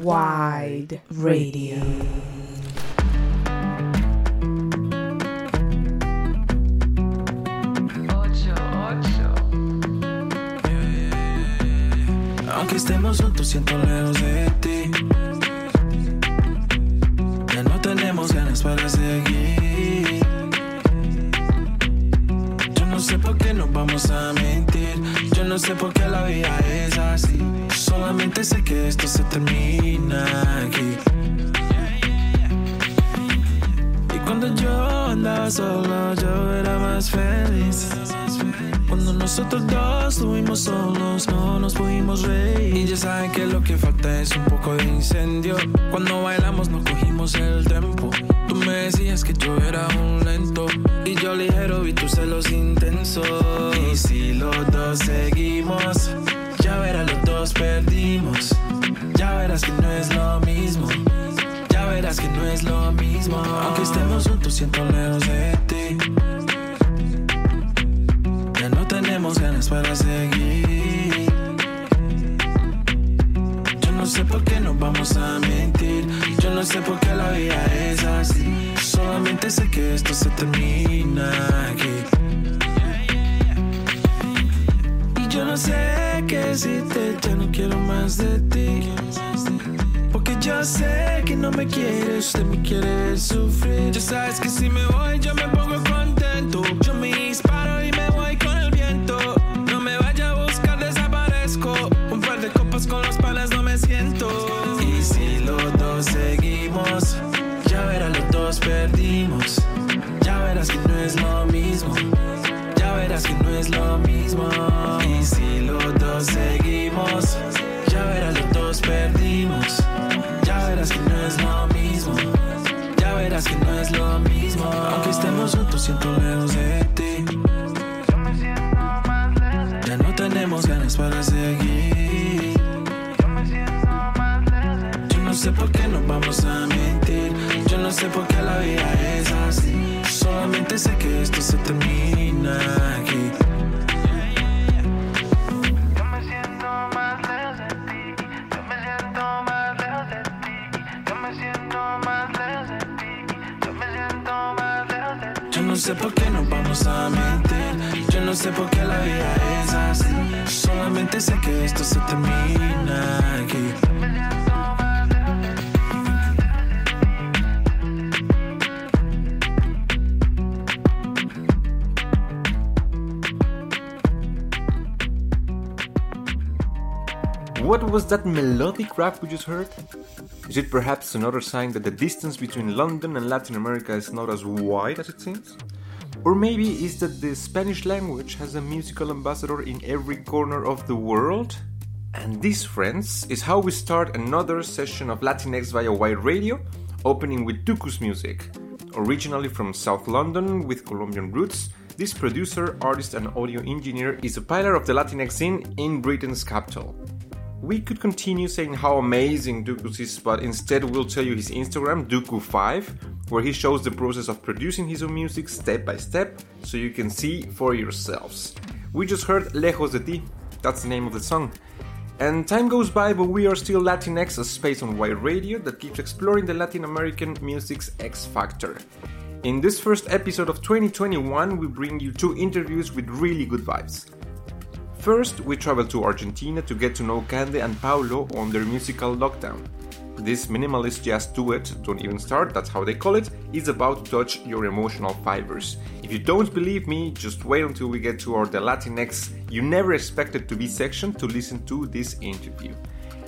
Wide Radio. Aunque estemos juntos, siento lejos de ti. Ya no tenemos ganas para seguir. Yo no sé por qué nos vamos a mentir. Yo no sé por qué la vida es. Solamente sé que esto se termina aquí. Y cuando yo andaba solo, yo era más feliz. Cuando nosotros dos estuvimos solos, no nos pudimos reír. Y ya saben que lo que falta es un poco de incendio. Cuando bailamos no cogimos el tempo. Tú me decías que yo era un lento. Y yo ligero vi tus celos intensos. Y si los dos seguimos, ya verás los dos perdimos. Ya verás que no es lo mismo. Ya verás que no es lo mismo. Aunque estemos juntos, siento lejos de ti. Ya no tenemos ganas para seguir. Yo no sé por qué nos vamos a mentir. Yo no sé por qué la vida es así. Solamente sé que esto se termina aquí. Ya no quiero más de ti. Porque yo sé que no me quieres, usted me quiere sufrir. Ya sabes que si me voy, yo me pongo contento. Yo me disparo y me voy con el viento. No me vaya a buscar, desaparezco. Un par de copas con los panas no me siento. Y si los dos seguimos, ya verás, los dos perdimos. Ya verás que no es lo mismo. Ya verás que no es lo mismo. Sé por qué la vida es así. Solamente sé que esto se termina aquí. Yo me siento más lejos de ti. Yo me siento más lejos de ti. Yo me siento más lejos de ti. Yo me siento más lejos de ti. Yo no sé por qué nos vamos a mentir. Yo no sé por qué la vida es así. Solamente sé que esto se termina aquí. What was that melodic rap we just heard? Is it perhaps another sign that the distance between London and Latin America is not as wide as it seems? Or maybe is that the Spanish language has a musical ambassador in every corner of the world? And this, friends, is how we start another session of Latinx via Wide Radio, opening with Tuku's music. Originally from South London with Colombian roots, this producer, artist, and audio engineer is a pillar of the Latinx scene in Britain's capital. We could continue saying how amazing Duku is, but instead we'll tell you his Instagram, Duku5, where he shows the process of producing his own music step by step so you can see for yourselves. We just heard Lejos de Ti, that's the name of the song. And time goes by, but we are still Latinx, a space on Wide Radio that keeps exploring the Latin American music's X Factor. In this first episode of 2021, we bring you two interviews with really good vibes. First, we travel to Argentina to get to know Cande and Paulo on their musical lockdown. This minimalist jazz duet, Don't Even Start, that's how they call it, is about to touch your emotional fibers. If you don't believe me, just wait until we get to our The Latinx You Never Expected to Be section to listen to this interview.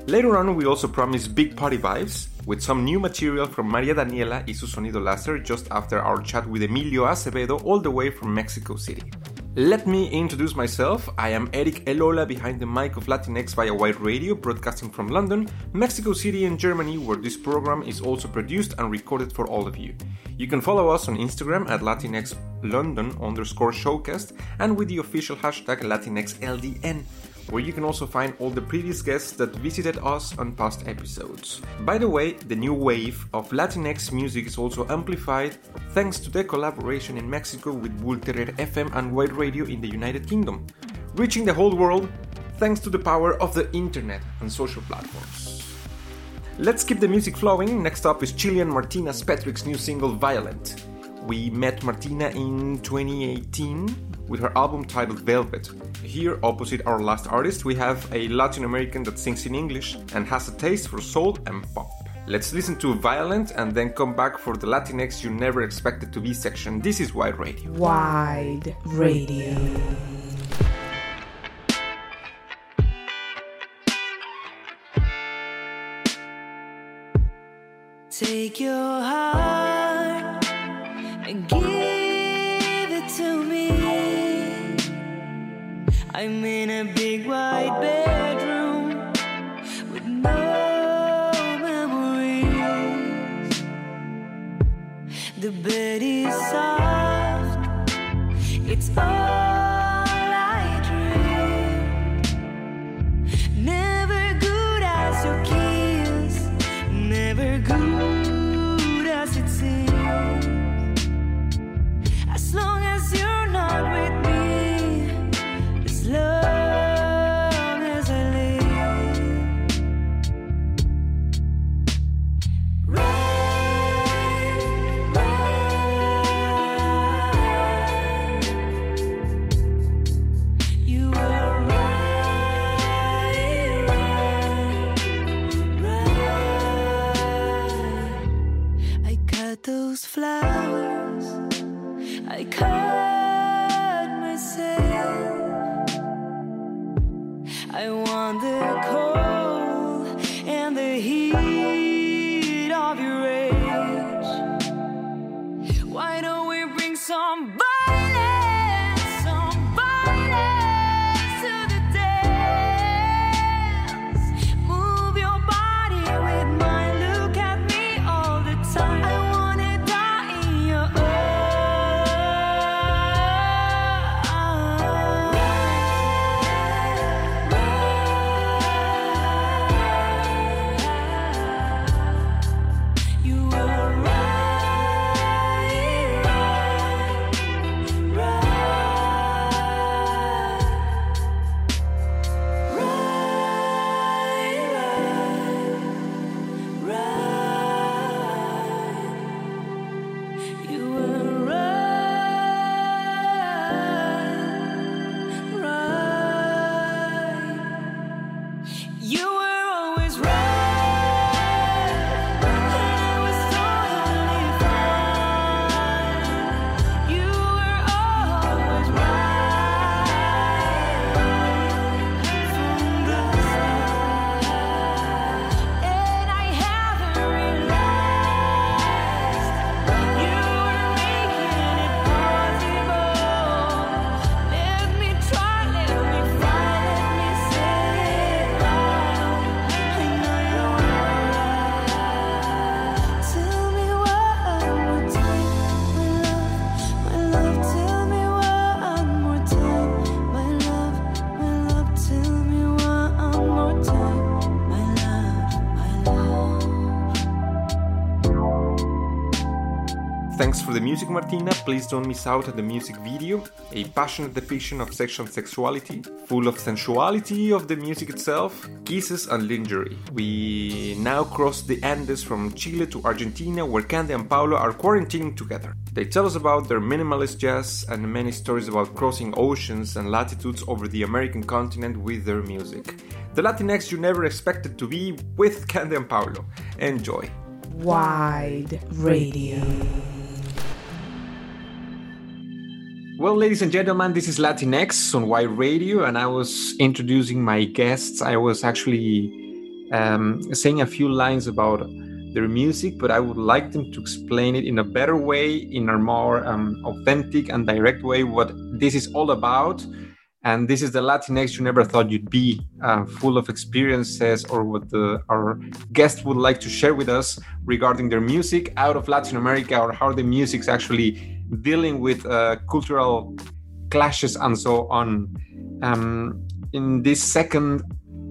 Later on, we also promise big party vibes with some new material from Maria Daniela y su sonido Lasser just after our chat with Emilio Acevedo all the way from Mexico City. Let me introduce myself. I am Eric Elola behind the mic of Latinx via Wide Radio, broadcasting from London, Mexico City, and Germany, where this program is also produced and recorded for all of you. You can follow us on Instagram at Latinx London underscore showcast and with the official hashtag LatinxLDN where you can also find all the previous guests that visited us on past episodes. By the way, the new wave of Latinx music is also amplified thanks to the collaboration in Mexico with Vulterer FM and Wide Radio in the United Kingdom, reaching the whole world thanks to the power of the internet and social platforms. Let's keep the music flowing. Next up is Chilean Martina Spetrick's new single Violent. We met Martina in 2018 with her album titled Velvet. Here, opposite our last artist, we have a Latin American that sings in English and has a taste for soul and pop. Let's listen to Violent and then come back for the Latinx you never expected to be section. This is Wide Radio. Wide Radio. Take your heart and give it to me. I'm in a big white bedroom with no memories. The bed is soft, music, Martina. Please don't miss out on the music video, a passionate depiction of sexual sexuality, full of sensuality of the music itself, kisses and lingerie. We now cross the Andes from Chile to Argentina, where Cande and Paulo are quarantining together. They tell us about their minimalist jazz and many stories about crossing oceans and latitudes over the American continent with their music. The Latinx you never expected to be with Cande and Paulo. Enjoy. Wide Radio. Well, ladies and gentlemen, this is Latinx on Wide Radio, and I was introducing my guests. I was actually um, saying a few lines about their music, but I would like them to explain it in a better way, in a more um, authentic and direct way, what this is all about. And this is the Latinx you never thought you'd be, uh, full of experiences, or what the, our guest would like to share with us regarding their music out of Latin America, or how the music's actually dealing with uh, cultural clashes and so on. Um, in this second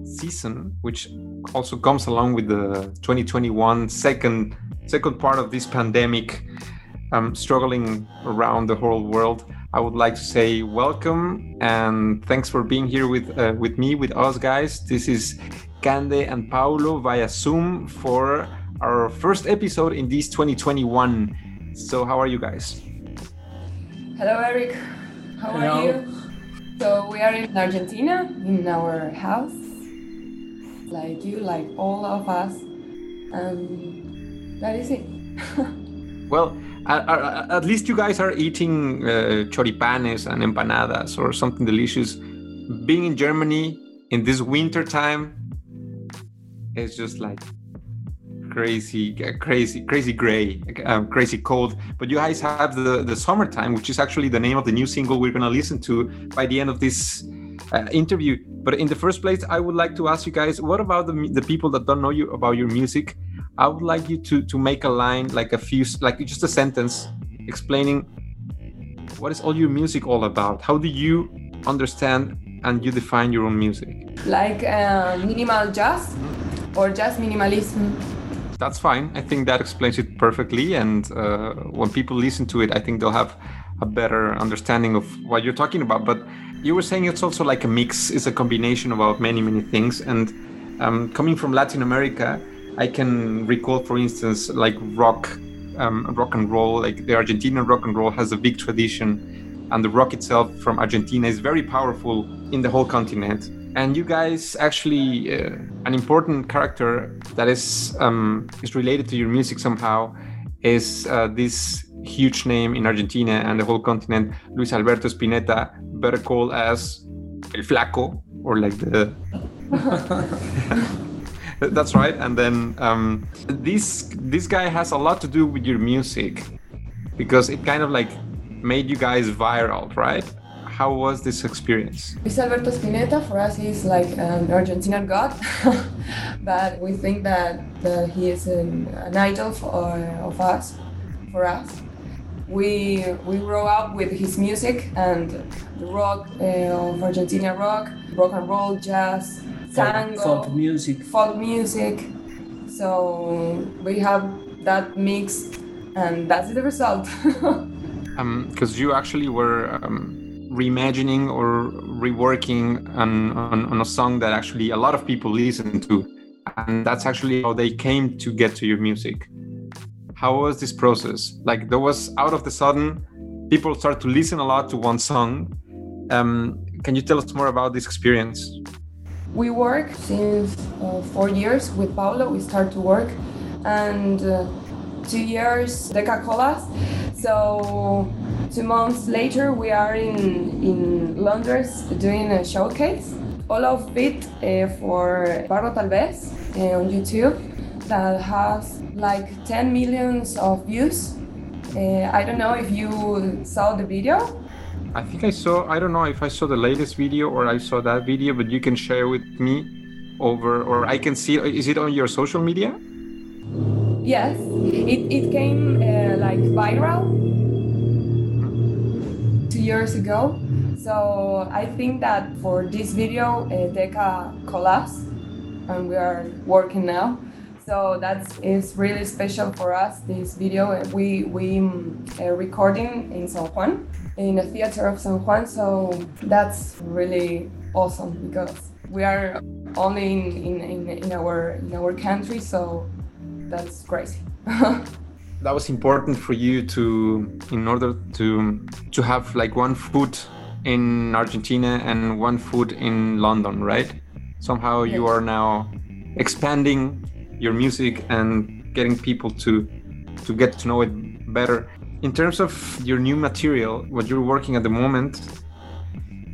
season, which also comes along with the 2021 second second part of this pandemic, um, struggling around the whole world. I would like to say welcome and thanks for being here with uh, with me, with us guys. This is Cande and Paulo via Zoom for our first episode in this 2021. So, how are you guys? Hello, Eric. How Hello. are you? So we are in Argentina in our house, like you, like all of us, and that is it. Well, at, least you guys are eating uh, choripanes and empanadas or something delicious. Being in Germany in this winter time is just like crazy, uh, crazy, crazy gray, um, crazy cold. But you guys have the the summertime, which is actually the name of the new single we're gonna listen to by the end of this uh, interview. But in the first place, I would like to ask you guys, what about the the people that don't know you about your music? I would like you to to make a line, like a few, like just a sentence, explaining what is all your music all about. How do you understand and you define your own music? Like uh, minimal jazz or just minimalism. That's fine. I think that explains it perfectly. And uh, when people listen to it, I think they'll have a better understanding of what you're talking about. But you were saying it's also like a mix, it's a combination about many, many things. And um, coming from Latin America, I can recall, for instance, like rock, um, rock and roll. Like the Argentinian rock and roll has a big tradition, and the rock itself from Argentina is very powerful in the whole continent. And you guys actually, uh, an important character that is um, is related to your music somehow is uh, this huge name in Argentina and the whole continent, Luis Alberto Spinetta, better called as El Flaco, or like the that's right. And then um, this this guy has a lot to do with your music because it kind of like made you guys viral, right? How was this experience? Luis Alberto Spinetta for us is like an Argentinian god, but we think that, that he is an, an idol for, of us, for us. We we grow up with his music and the rock uh, of Argentina rock, rock and roll, jazz, tango, folk music. folk music. So we have that mix, and that's the result. Because you actually were um, reimagining or reworking on, on, on a song that actually a lot of people listen to, and that's actually how they came to get to your music. How was this process? Like there was out of the sudden, people start to listen a lot to one song. Um, can you tell us more about this experience? We work since uh, four years with Paulo. We start to work, and uh, two years Deca Colas. So two months later, we are in in Londres doing a showcase. All of it uh, for Barro Talvez uh, on YouTube that has like 10 millions of views. Uh, I don't know if you saw the video. I think I saw, I don't know if I saw the latest video or I saw that video, but you can share with me over, or I can see, is it on your social media? Yes, it, it came uh, like viral years ago. So I think that for this video, uh, Deca collapsed and we are working now. So that is really special for us. This video Uh, we we um, uh, recording in San Juan in a theater of San Juan. So that's really awesome because we are only in, in, in, in our in our country. So that's crazy. that was important for you to in order to to have like one foot in argentina and one foot in london right? Somehow you are now expanding your music and getting people to to get to know it better. In terms of your new material what you're working at the moment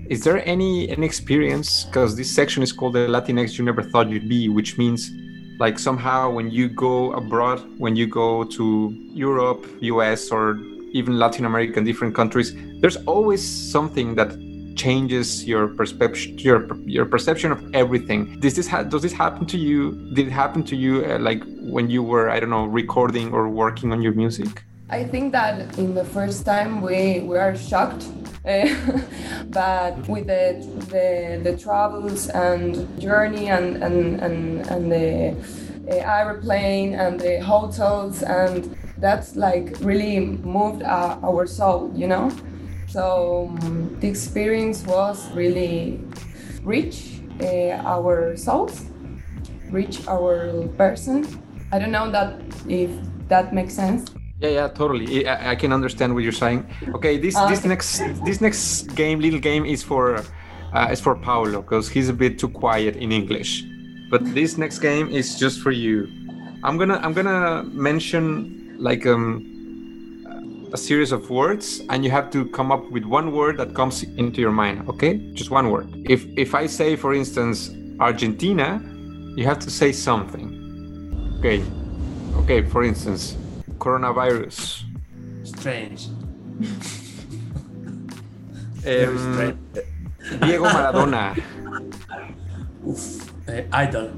is there any any experience? Because this section is called the latinx you never thought you'd be which means like somehow when you go abroad when you go to europe us or even latin america and different countries there's always something that changes your perception your your perception of everything. Does this ha- does this happen to you? Did it happen to you uh, like when you were i don't know recording or working on your music I think that in the first time we, we are shocked, eh, but with the, the, the travels and journey and, and, and, and the uh, airplane and the hotels and that's like really moved our, our soul, you know? So um, the experience was really rich uh, our souls reach our person. I don't know that if that makes sense. Yeah, yeah, totally. I, I can understand what you're saying. Okay, this Ah, this next this next game, little game, is for uh, is for Paulo because he's a bit too quiet in English. But this next game is just for you. I'm gonna I'm gonna mention like um a series of words, and you have to come up with one word that comes into your mind. Okay, just one word. If if I say, for instance, Argentina, you have to say something. Okay. Okay. For instance, coronavirus. Strange. Em, Diego Maradona, Oof. Uh, idol.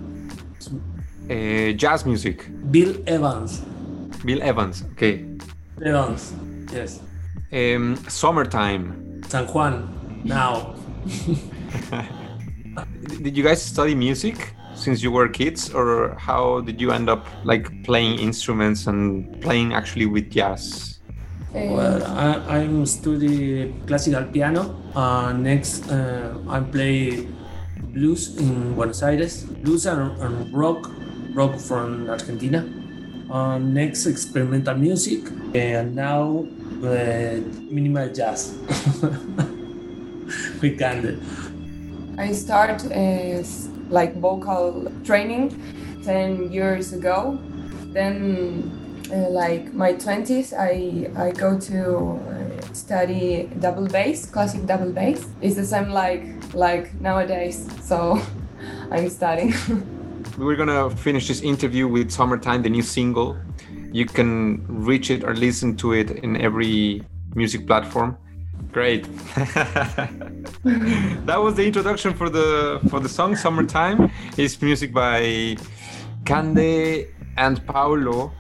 eh, jazz music, Bill Evans. Bill Evans, okay. Evans. Yes. Em, summertime. San Juan. Now. Did you guys study music since you were kids, or how did you end up like playing instruments and playing actually with jazz? Uh, Well, I, I'm study classical piano. Uh, next, uh, I play blues in Buenos Aires, blues and, and rock, rock from Argentina. Uh, next, experimental music, and now uh, minimal jazz. we can. I start as like vocal training 10 years ago. Then, uh, like my 20s, I, I go to uh, study double bass, classic double bass. It's the same like like nowadays. So I'm studying. We're gonna finish this interview with Summertime, the new single. You can reach it or listen to it in every music platform. Great. that was the introduction for the for the song Summertime. It's music by Cande and Paulo.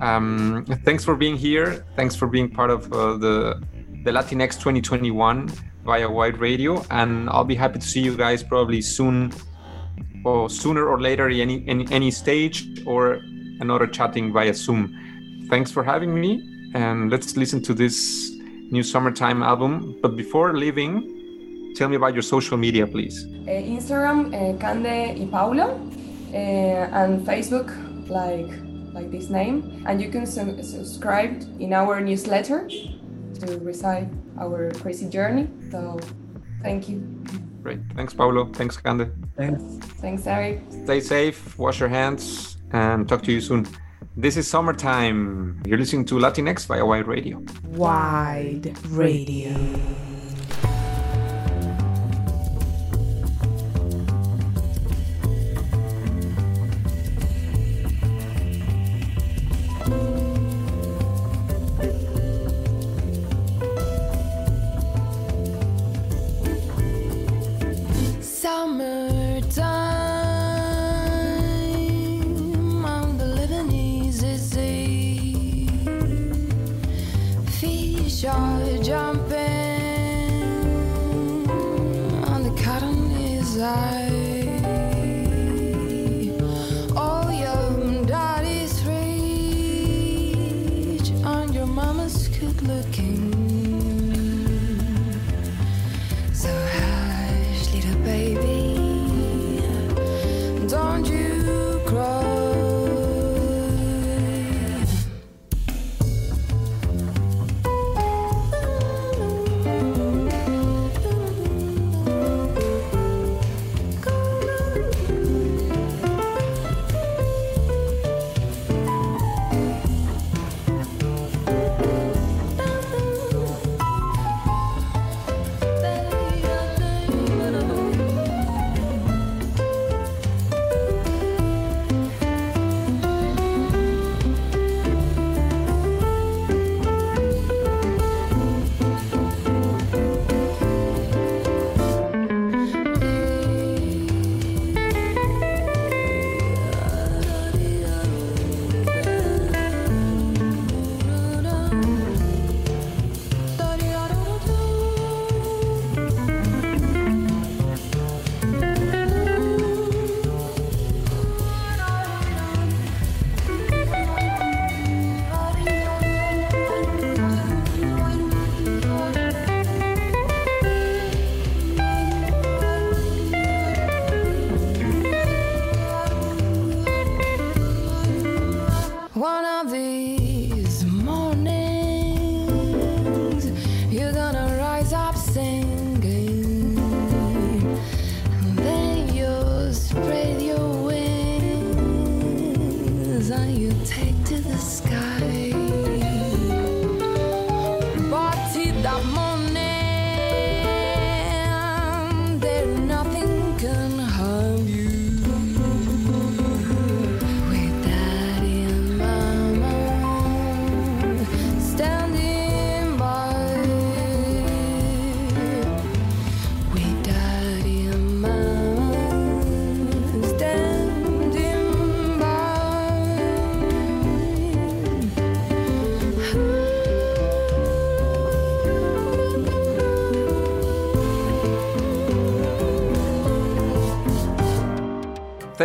Um, thanks for being here. Thanks for being part of uh, the the Latinx 2021 via Wide Radio, and I'll be happy to see you guys probably soon or sooner or later any, any any stage or another chatting via Zoom. Thanks for having me, and let's listen to this new summertime album. But before leaving, tell me about your social media, please. Uh, Instagram, uh, Cande y Paulo, uh, and Facebook, like like this name. And you can su- subscribe in our newsletter to receive our crazy journey. So, thank you. Great. Thanks, Paulo. Thanks, Cande. Thanks. Thanks, Eric. Stay safe, wash your hands, and talk to you soon. This is summertime. You're listening to Latinx via Wide Radio. Wide Radio.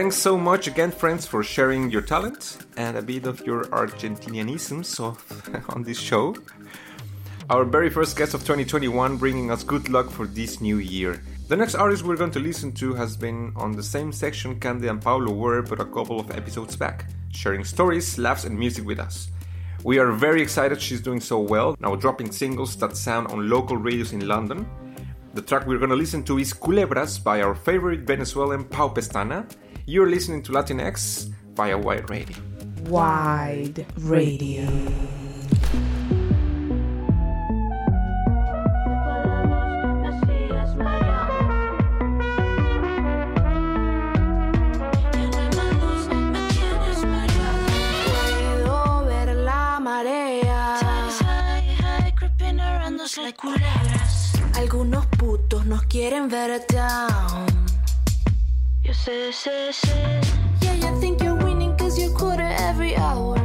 Thanks so much again, friends, for sharing your talent and a bit of your Argentinianisms on this show. Our very first guest of 2021, bringing us good luck for this new year. The next artist we're going to listen to has been on the same section Cande and Paulo were, but a couple of episodes back, sharing stories, laughs, and music with us. We are very excited she's doing so well, now dropping singles that sound on local radios in London. The track we're gonna listen to is Culebras by our favorite Venezuelan Pau Pestana. You're listening to Latinx via White Radio. Wide Radio. Algunos putos nos quieren ver down. Yeah, you think you're winning cause you're quarter every hour.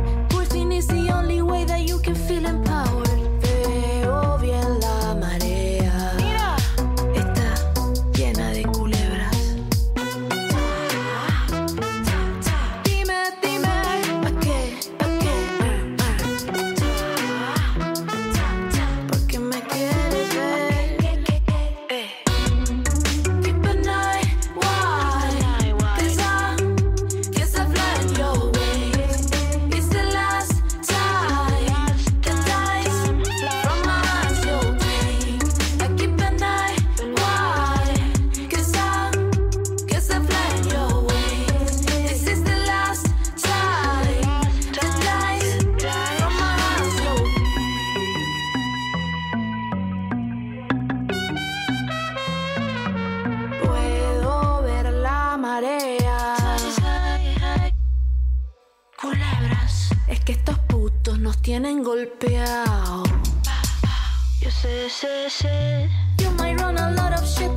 Tienen sé. You might run a lot of shit,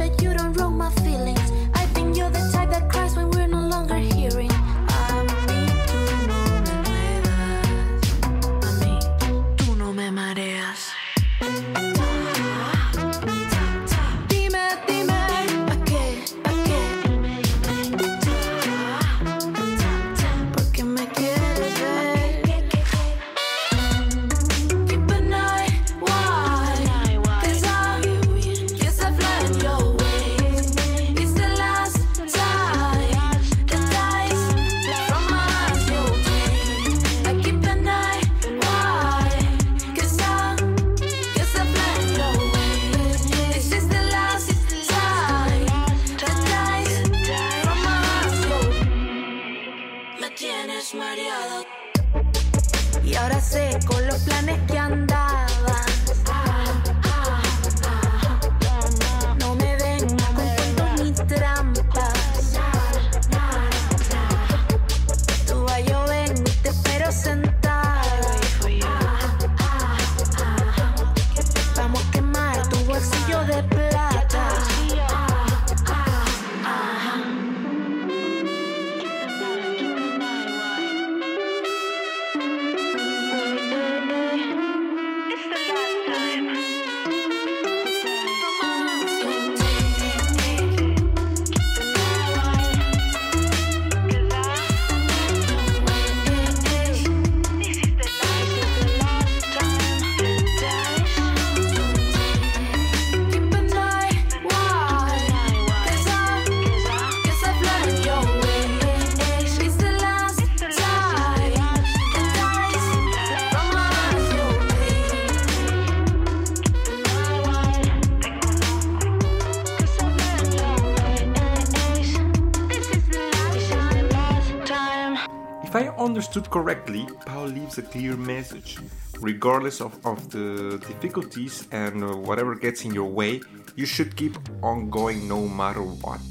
understood correctly, Paul leaves a clear message. Regardless of, of the difficulties and uh, whatever gets in your way, you should keep on going no matter what.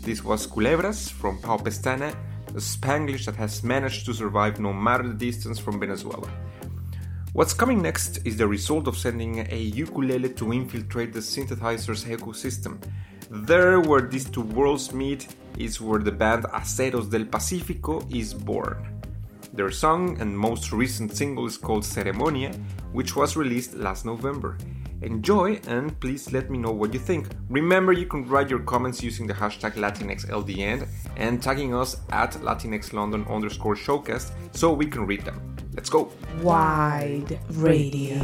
This was Culebras from Pau Pestana, a Spanglish that has managed to survive no matter the distance from Venezuela. What's coming next is the result of sending a ukulele to infiltrate the synthesizer's ecosystem. There, where these two worlds meet, is where the band Aceros del Pacífico is born. Their song and most recent single is called Ceremonia, which was released last November. Enjoy and please let me know what you think. Remember, you can write your comments using the hashtag LatinxLDN and tagging us at LatinxLondon underscore showcast so we can read them. Let's go! Wide Radio.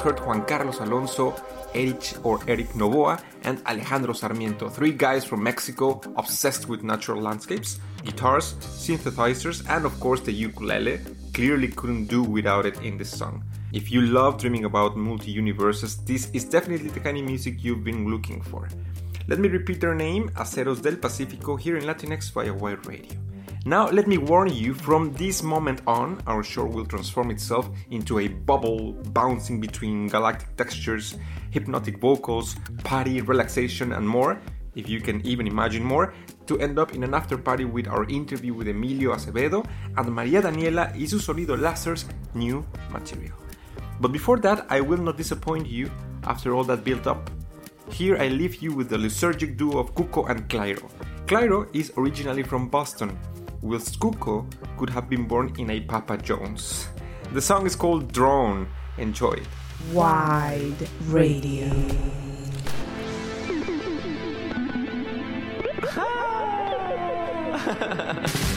Heard Juan Carlos Alonso, Erich or Eric Novoa, and Alejandro Sarmiento, three guys from Mexico obsessed with natural landscapes, guitars, synthesizers, and of course the ukulele. Clearly couldn't do without it in this song. If you love dreaming about multi universes, this is definitely the kind of music you've been looking for. Let me repeat their name, Aceros del Pacifico, here in Latinx via Wide Radio. Now, let me warn you from this moment on, our show will transform itself into a bubble bouncing between galactic textures, hypnotic vocals, party, relaxation, and more, if you can even imagine more, to end up in an after party with our interview with Emilio Acevedo and Maria Daniela y su Sonido Lasser's new material. But before that, I will not disappoint you after all that built up. Here I leave you with the lysergic duo of Cuco and Clairo. Clairo is originally from Boston, whilst Cuco could have been born in a Papa Jones. The song is called Drown. Enjoy it. Wide Radio.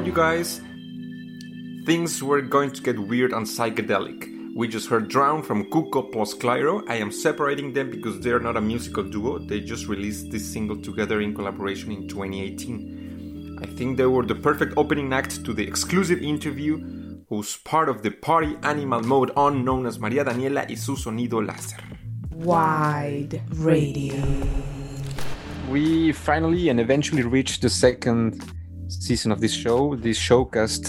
warn you guys. Things were going to get weird and psychedelic We just heard Drown from Cuco plus Clairo. I am separating them because they're not a musical duo. They just released this single together in collaboration in 2018. I think they were the perfect opening act to the exclusive interview, who's part of the party animal mode on known as Maria Daniela y su sonido lasser. Wide Radio. We finally and eventually reached the second season of this show, this showcast,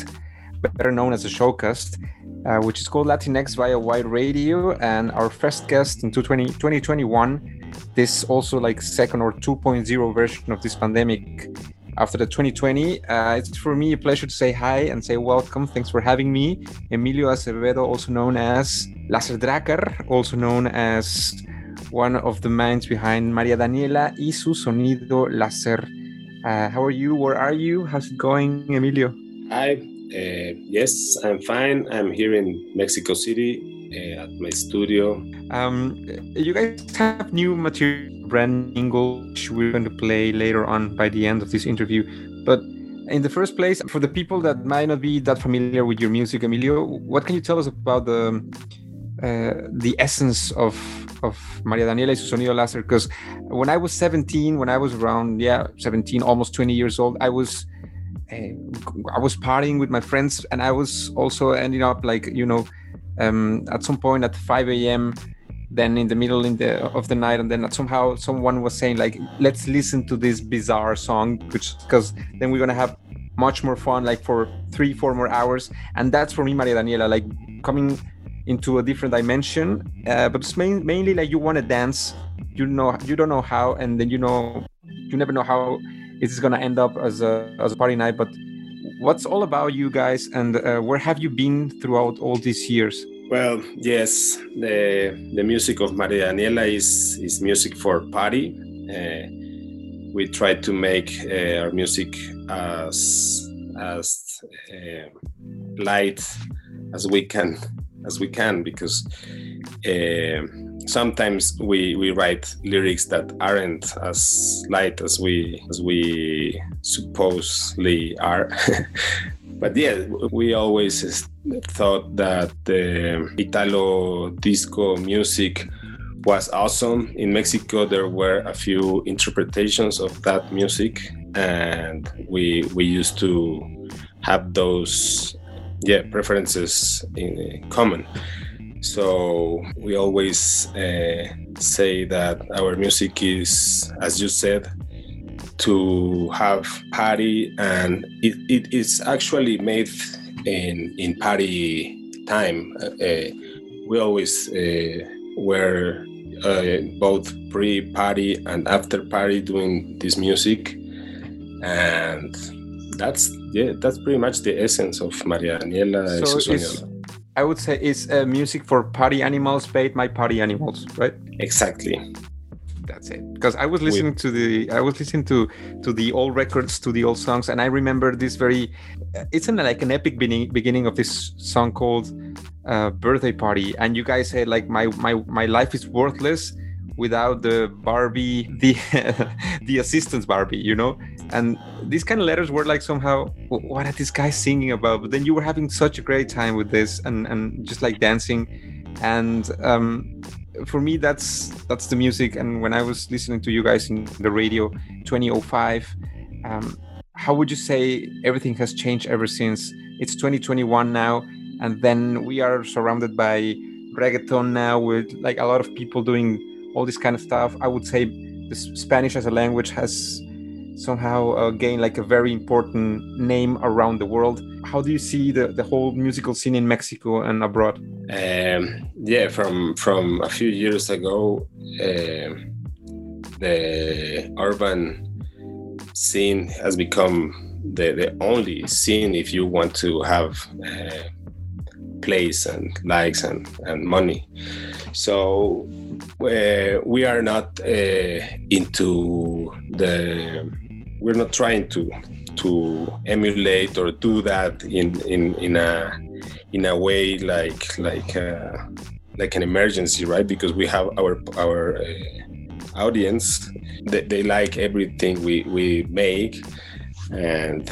better known as a showcast, uh, which is called Latinx via Wide Radio. And our first guest in 2020, 2021, this also like second or 2.0 version of this pandemic after the 2020. Uh, it's for me a pleasure to say hi and say welcome. Thanks for having me. Emilio Acevedo, also known as Laser Dracar, also known as one of the minds behind Maria Daniela y su sonido lasser. Uh, how are you? Where are you? How's it going, Emilio? Hi. Uh, yes, I'm fine. I'm here in Mexico City uh, at my studio. Um, you guys have new material, brand which we're going to play later on by the end of this interview. But in the first place, for the people that might not be that familiar with your music, Emilio, what can you tell us about the uh, the essence of of Maria Daniela y su sonido lasser? Because when I was 17, when I was around yeah 17, almost 20 years old, I was uh, I was partying with my friends, and I was also ending up like you know um, at some point at 5 a.m. Then in the middle in the of the night, and then somehow someone was saying like, "Let's listen to this bizarre song," which because then we're gonna have much more fun, like for three, four more hours. And that's for me, Maria Daniela, like coming into a different dimension. Uh, but it's main, mainly like you want to dance, you know, you don't know how, and then you know, you never know how it is gonna end up as a as a party night. But what's all about you guys, and uh, where have you been throughout all these years? Well, yes, the the music of Maria Daniela is is music for party. Uh, we try to make uh, our music as as uh, light as we can as we can because uh, sometimes we we write lyrics that aren't as light as we as we supposedly are. But yeah we always thought that the italo disco music was awesome. In mexico there were a few interpretations of that music and we we used to have those yeah preferences in common. So we always uh, say that our music is as you said to have party and it, it is actually made in in party time. Uh, we always uh, were uh, both pre-party and after party doing this music. And that's yeah that's pretty much the essence of maria daniela so i would say it's uh, music for party animals paid my party animals right? Exactly. That's it. Because i was listening to the i was listening to to the old records to the old songs and i remember this very it's an like an epic beginning beginning of this song called uh, birthday party and you guys said like my my my life is worthless without the barbie the the assistance barbie you know? And these kind of letters were like somehow what are these guys singing about? But then you were having such a great time with this and and just like dancing. And um for me that's that's the music. And when i was listening to you guys in the radio 2005 um how would you say everything has changed ever since? It's 2021 now and then we are surrounded by reggaeton now with like a lot of people doing all this kind of stuff. I would say the spanish as a language has somehow uh, gained like a very important name around the world. How do you see the, the whole musical scene in mexico and abroad? Um, yeah from from a few years ago uh, the urban scene has become the, the only scene if you want to have uh, place and likes and, and money. So we are not uh, into the we're not trying to to emulate or do that in in in a in a way like like uh, like an emergency right? Because we have our our uh, audience. They, they like everything we we make. And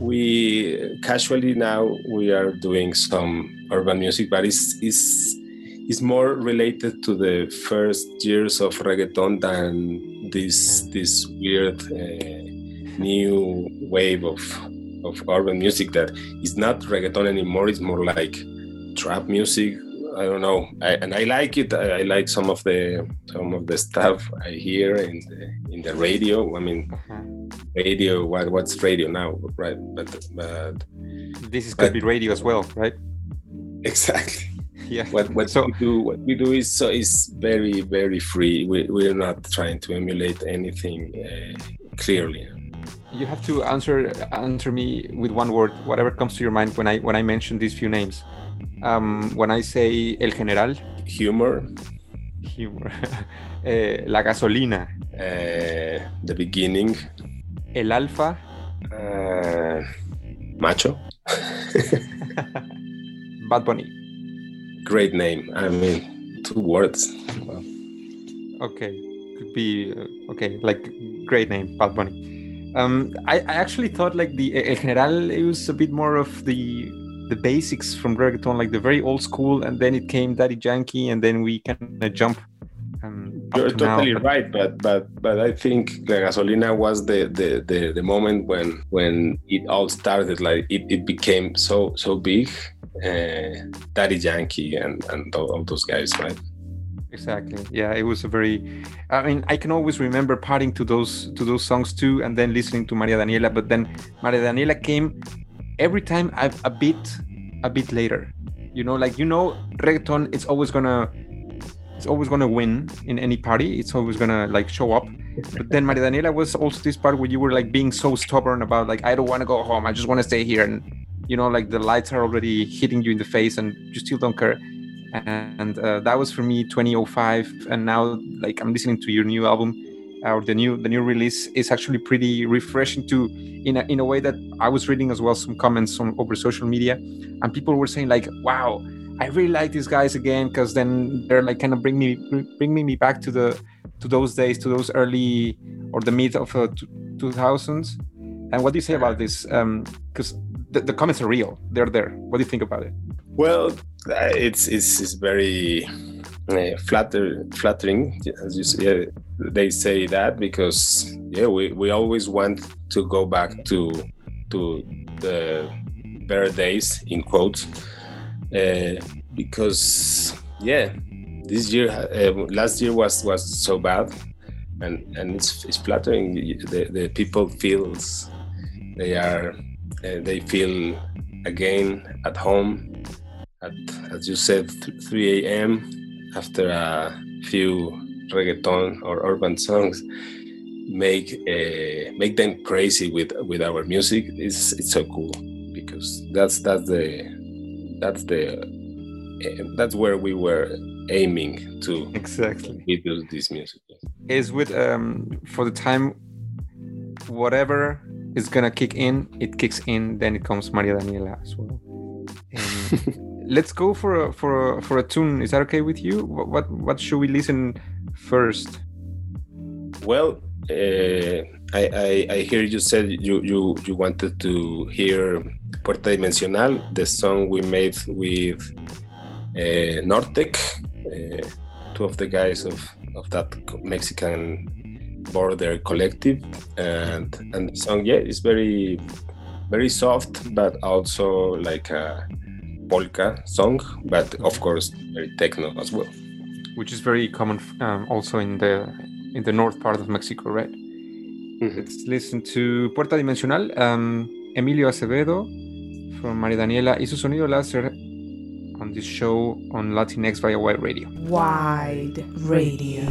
we casually now we are doing some urban music, but it's it's it's more related to the first years of reggaeton than this this weird uh, new wave of of urban music that is not reggaeton anymore. It's more like trap music. I don't know, I, and I like it. I, I like some of the some of the stuff I hear in the in the radio. I mean, radio. What what's radio now, right? But but This is could be radio as well, right? exactly. Yeah. What what So- we do what we do is so is very very free. We we're not trying to emulate anything uh, clearly. You have to answer answer me with one word, whatever comes to your mind when I when I mention these few names. Um, when I say El General, Humor, humor. Eh, la gasolina, uh, the beginning, el alfa, uh, macho. Bad Bunny. Great name. I mean, two words. Well, Okay, could be uh, okay, like great name, Bad Bunny. Um, I, I actually thought like the El General it was a bit more of the the basics from reggaeton, like the very old school, and then it came Daddy Yankee, and then we kind of jump. Um, You're to now, totally but- right, but but but I think La Gasolina was the the, the, the moment when when it all started. Like it, it became so so big. Uh, Daddy Yankee and and all, those guys, right? Exactly. Yeah, it was a very. I mean, I can always remember partying to those to those songs too, and then listening to Maria Daniela. But then Maria Daniela came every time a, a bit a bit later. You know, like you know, reggaeton. It's always gonna it's always gonna win in any party. It's always gonna like show up. But then Maria Daniela was also this part where you were like being so stubborn about like I don't want to go home. I just want to stay here, and you know, like the lights are already hitting you in the face, and you still don't care. And uh, that was for me 2005 and now like i'm listening to your new album or the new the new release is actually pretty refreshing too in a, in a way that i was reading as well some comments on over social media and people were saying like wow i really like these guys again because then they're like kind of bring me bringing me back to the to those days to those early or the mid of uh, 2000s and what do you say about this because the, the comments are real they're there what do you think about it Well, uh, it's it's, it's very uh, flatter, flattering, as you say. They say that because yeah, we, we always want to go back to to the better days in quotes uh, because yeah, this year uh, last year was was so bad, and and it's it's flattering. The the people feels they are uh, they feel again at home at, as you said, th- 3 a.m. after a few reggaeton or urban songs, make uh, make them crazy with with our music. It's it's so cool because that's that's the that's the uh, that's where we were aiming to exactly this music. is with um for the time whatever is gonna kick in it kicks in then it comes maria daniela as well. Um, let's go for a for a for a tune. Is that okay with you? What what, what should we listen first? Well, uh, I, I I hear you said you you you wanted to hear Puerta Dimensional, the song we made with uh, Nortec, uh, two of the guys of of that Mexican border collective, and and the song yeah is very very soft, but also like a polka song, but of course very techno as well. which is very common um, also in the in the north part of mexico right let's listen to puerta dimensional um, emilio acevedo from maría daniela y su sonido lasser on this show on latinx via wide radio Wide Radio.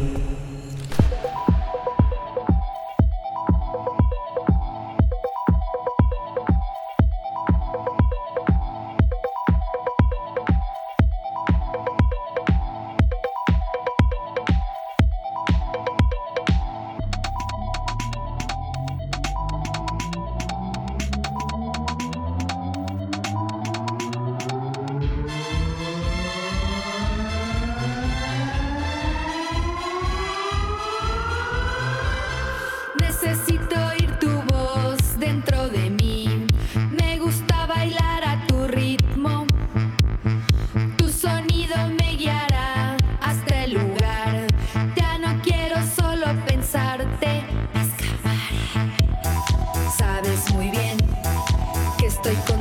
estoy con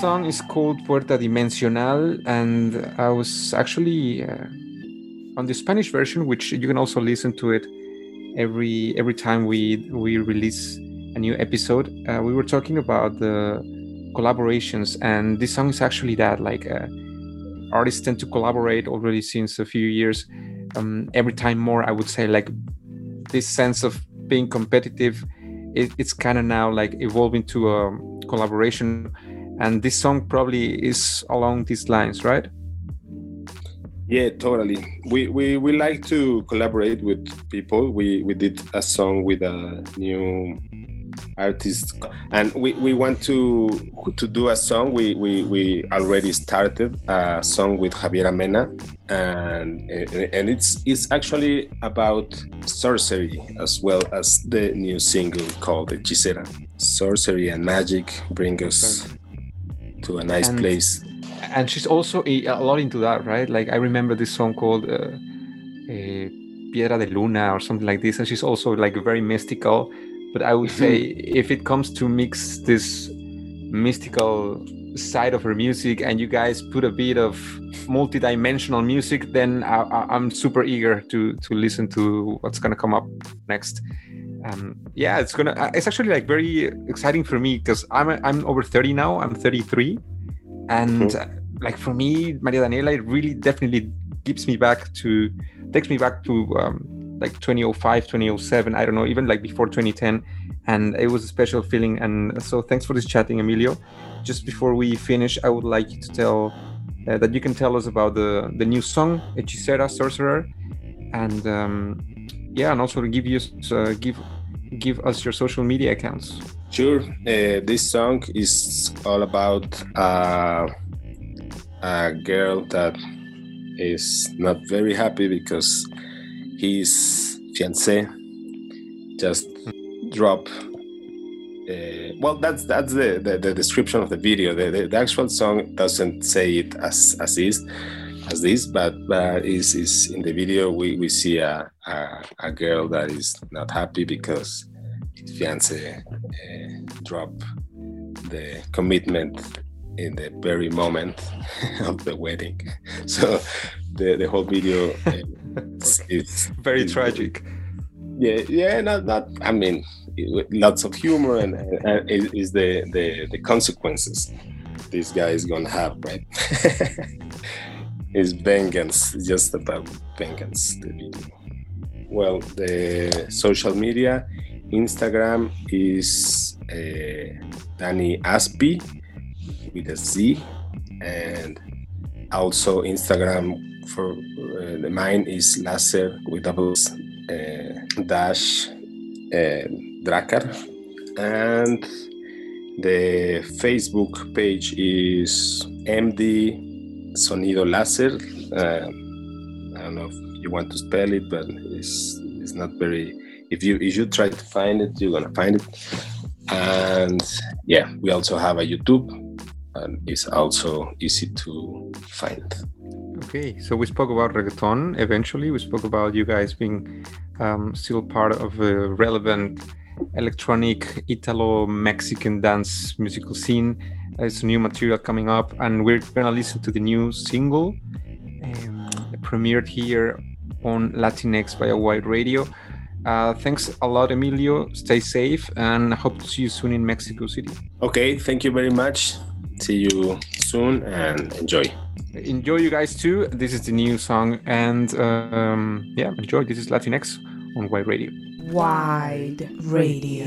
song is called Puerta Dimensional, and I was actually uh, on the Spanish version, which you can also listen to it every every time we we release a new episode. Uh, we were talking about the collaborations, and this song is actually that. Like uh, artists tend to collaborate already since a few years. Um, every time more, I would say, like this sense of being competitive. It, it's kind of now like evolving to a collaboration, and this song probably is along these lines, right? Yeah, totally. We, we we like to collaborate with people. We we did a song with a new artist, and we, we want to to do a song. We, we we already started a song with Javiera Mena, and and it's it's actually about sorcery as well as the new single called Hechicera. Sorcery and magic bring us to a nice And- place. and she's also a, a lot into that, right? Like I remember this song called uh, uh, Piedra de Luna or something like this, and she's also like very mystical. But I would say if it comes to mix this mystical side of her music, and you guys put a bit of multi-dimensional music, then I, I, I'm super eager to to listen to what's gonna come up next. Um, yeah, it's gonna. uh, It's actually like very exciting for me because I'm I'm over 30 now. I'm 33 and uh, like for me maria daniela it really definitely gives me back to takes me back to um, like 2005 2007 i don't know even like before 2010 and it was a special feeling and so thanks for this chatting emilio just before we finish i would like you to tell uh, that you can tell us about the the new song hechicera sorcerer and um, yeah and also give you uh, give give us your social media accounts Sure. Uh, this song is all about uh, a girl that is not very happy because his fiance just drop. Uh, well, that's that's the, the, the description of the video. The, the, the actual song doesn't say it as as is as this, but but is is in the video we, we see a, a a girl that is not happy because his fiance uh, drop the commitment in the very moment of the wedding. So the, the whole video uh, is, very tragic Yeah, yeah, not not. I mean, lots of humor and, and it is the, the the consequences this guy is gonna have, right? Is vengeance. It's just about vengeance. Well, the social media, Instagram is uh, Danny Aspi with a Z, and also Instagram for uh, the mine is Laser with doubles uh, dash uh, Dracar, and the Facebook page is MD Sonido Lasser. Uh, I don't know if you want to spell it, but it's it's not very. If you if you try to find it, you're gonna find it. And yeah, we also have a YouTube, and it's also easy to find. Okay, so we spoke about reggaeton eventually. We spoke about you guys being um, still part of a relevant electronic Italo Mexican dance musical scene. There's new material coming up, and we're gonna listen to the new single um, premiered here on Latinx by a Wide Radio. Uh, thanks a lot, Emilio. Stay safe, and I hope to see you soon in Mexico City. Okay, thank you very much. See you soon and enjoy. enjoy you guys too this is the new song and um, yeah enjoy this is latinx on wide radio Wide Radio.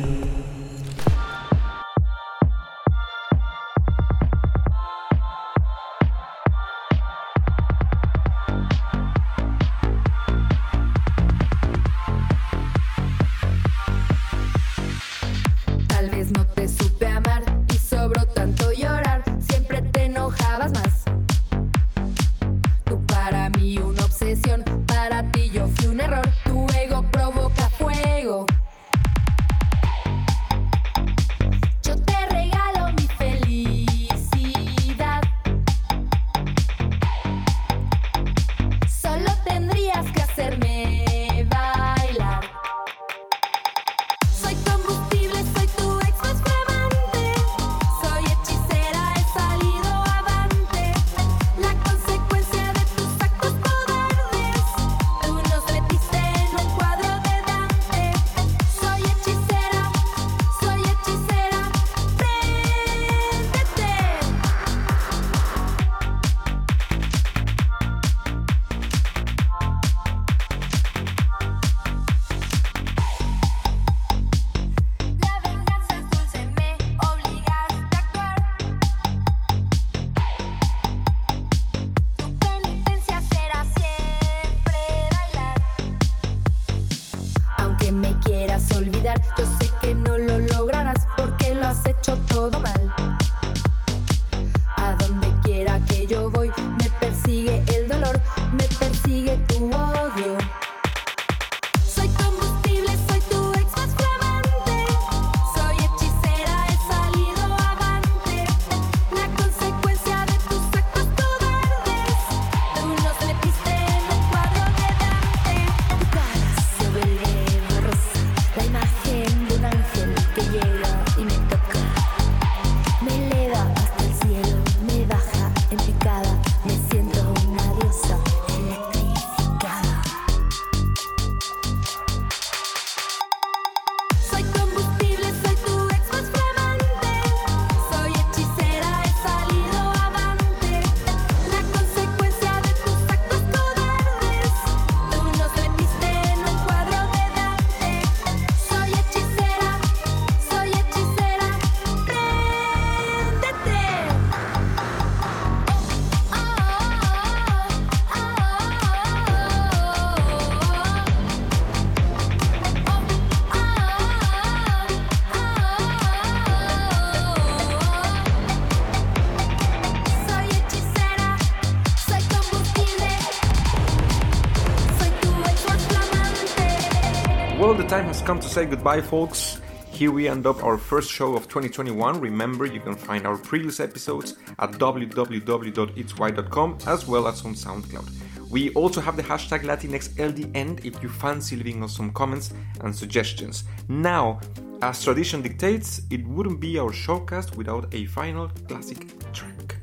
Come to say goodbye, folks. Here we end up our first show of 2021. Remember, you can find our previous episodes at www.itswhy.com as well as on SoundCloud. We also have the hashtag LatinxLDN if you fancy leaving us some comments and suggestions. Now, as tradition dictates, it wouldn't be our showcast without a final classic track.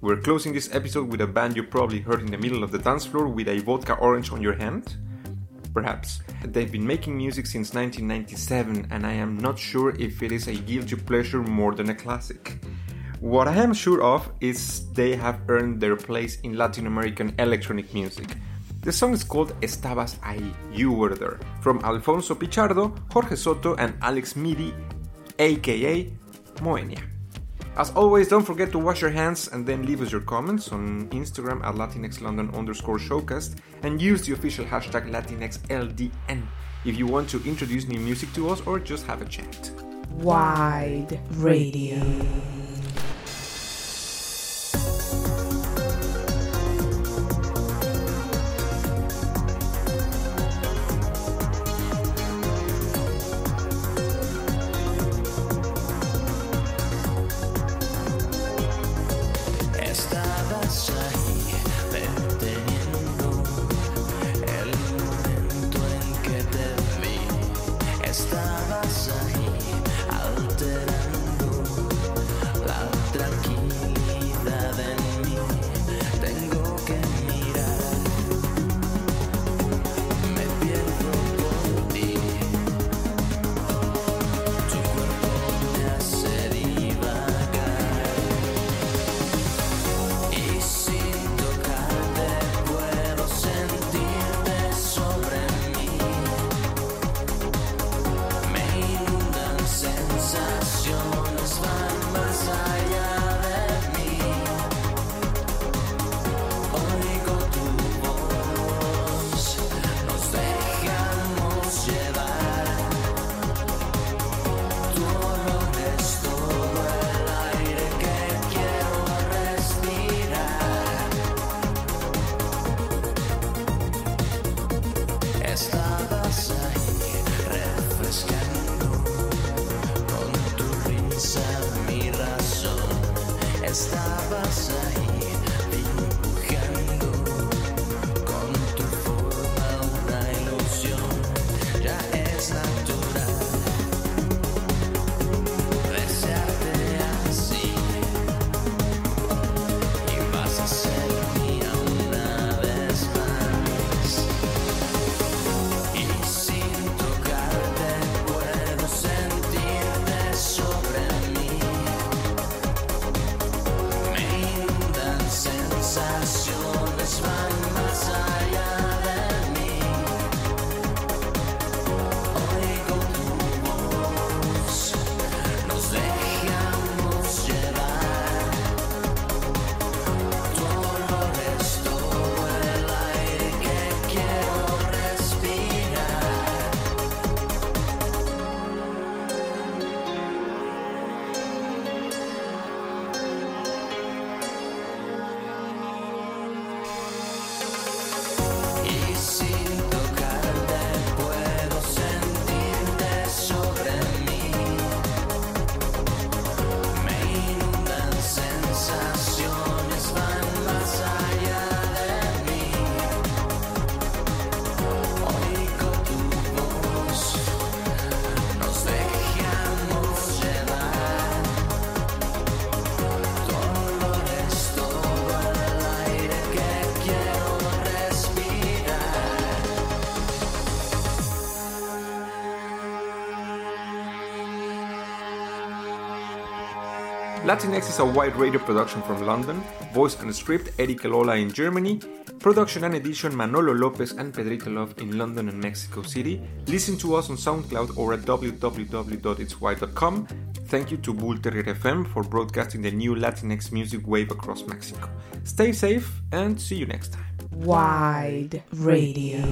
We're closing this episode with a band you probably heard in the middle of the dance floor with a vodka orange on your hand. Perhaps. They've been making music since 1997, and I am not sure if it is a guilty pleasure more than a classic. What I am sure of is they have earned their place in Latin American electronic music. The song is called Estabas ahí, You Were There, from Alfonso Pichardo, Jorge Soto, and Alex Midi, aka Moenia. As always, don't forget to wash your hands and then leave us your comments on Instagram at LatinxLondon underscore showcast and use the official hashtag LatinxLDN if you want to introduce new music to us or just have a chat. Wide Radio. Latinx is a wide radio production from London, voice and script Eric Lola in Germany, production and edition Manolo Lopez and Pedrito Love in London and Mexico City. Listen to us on SoundCloud or at www.itswhy.com. Thank you to Bull Terrier FM for broadcasting the new Latinx music wave across Mexico. Stay safe and see you next time. Wide Radio.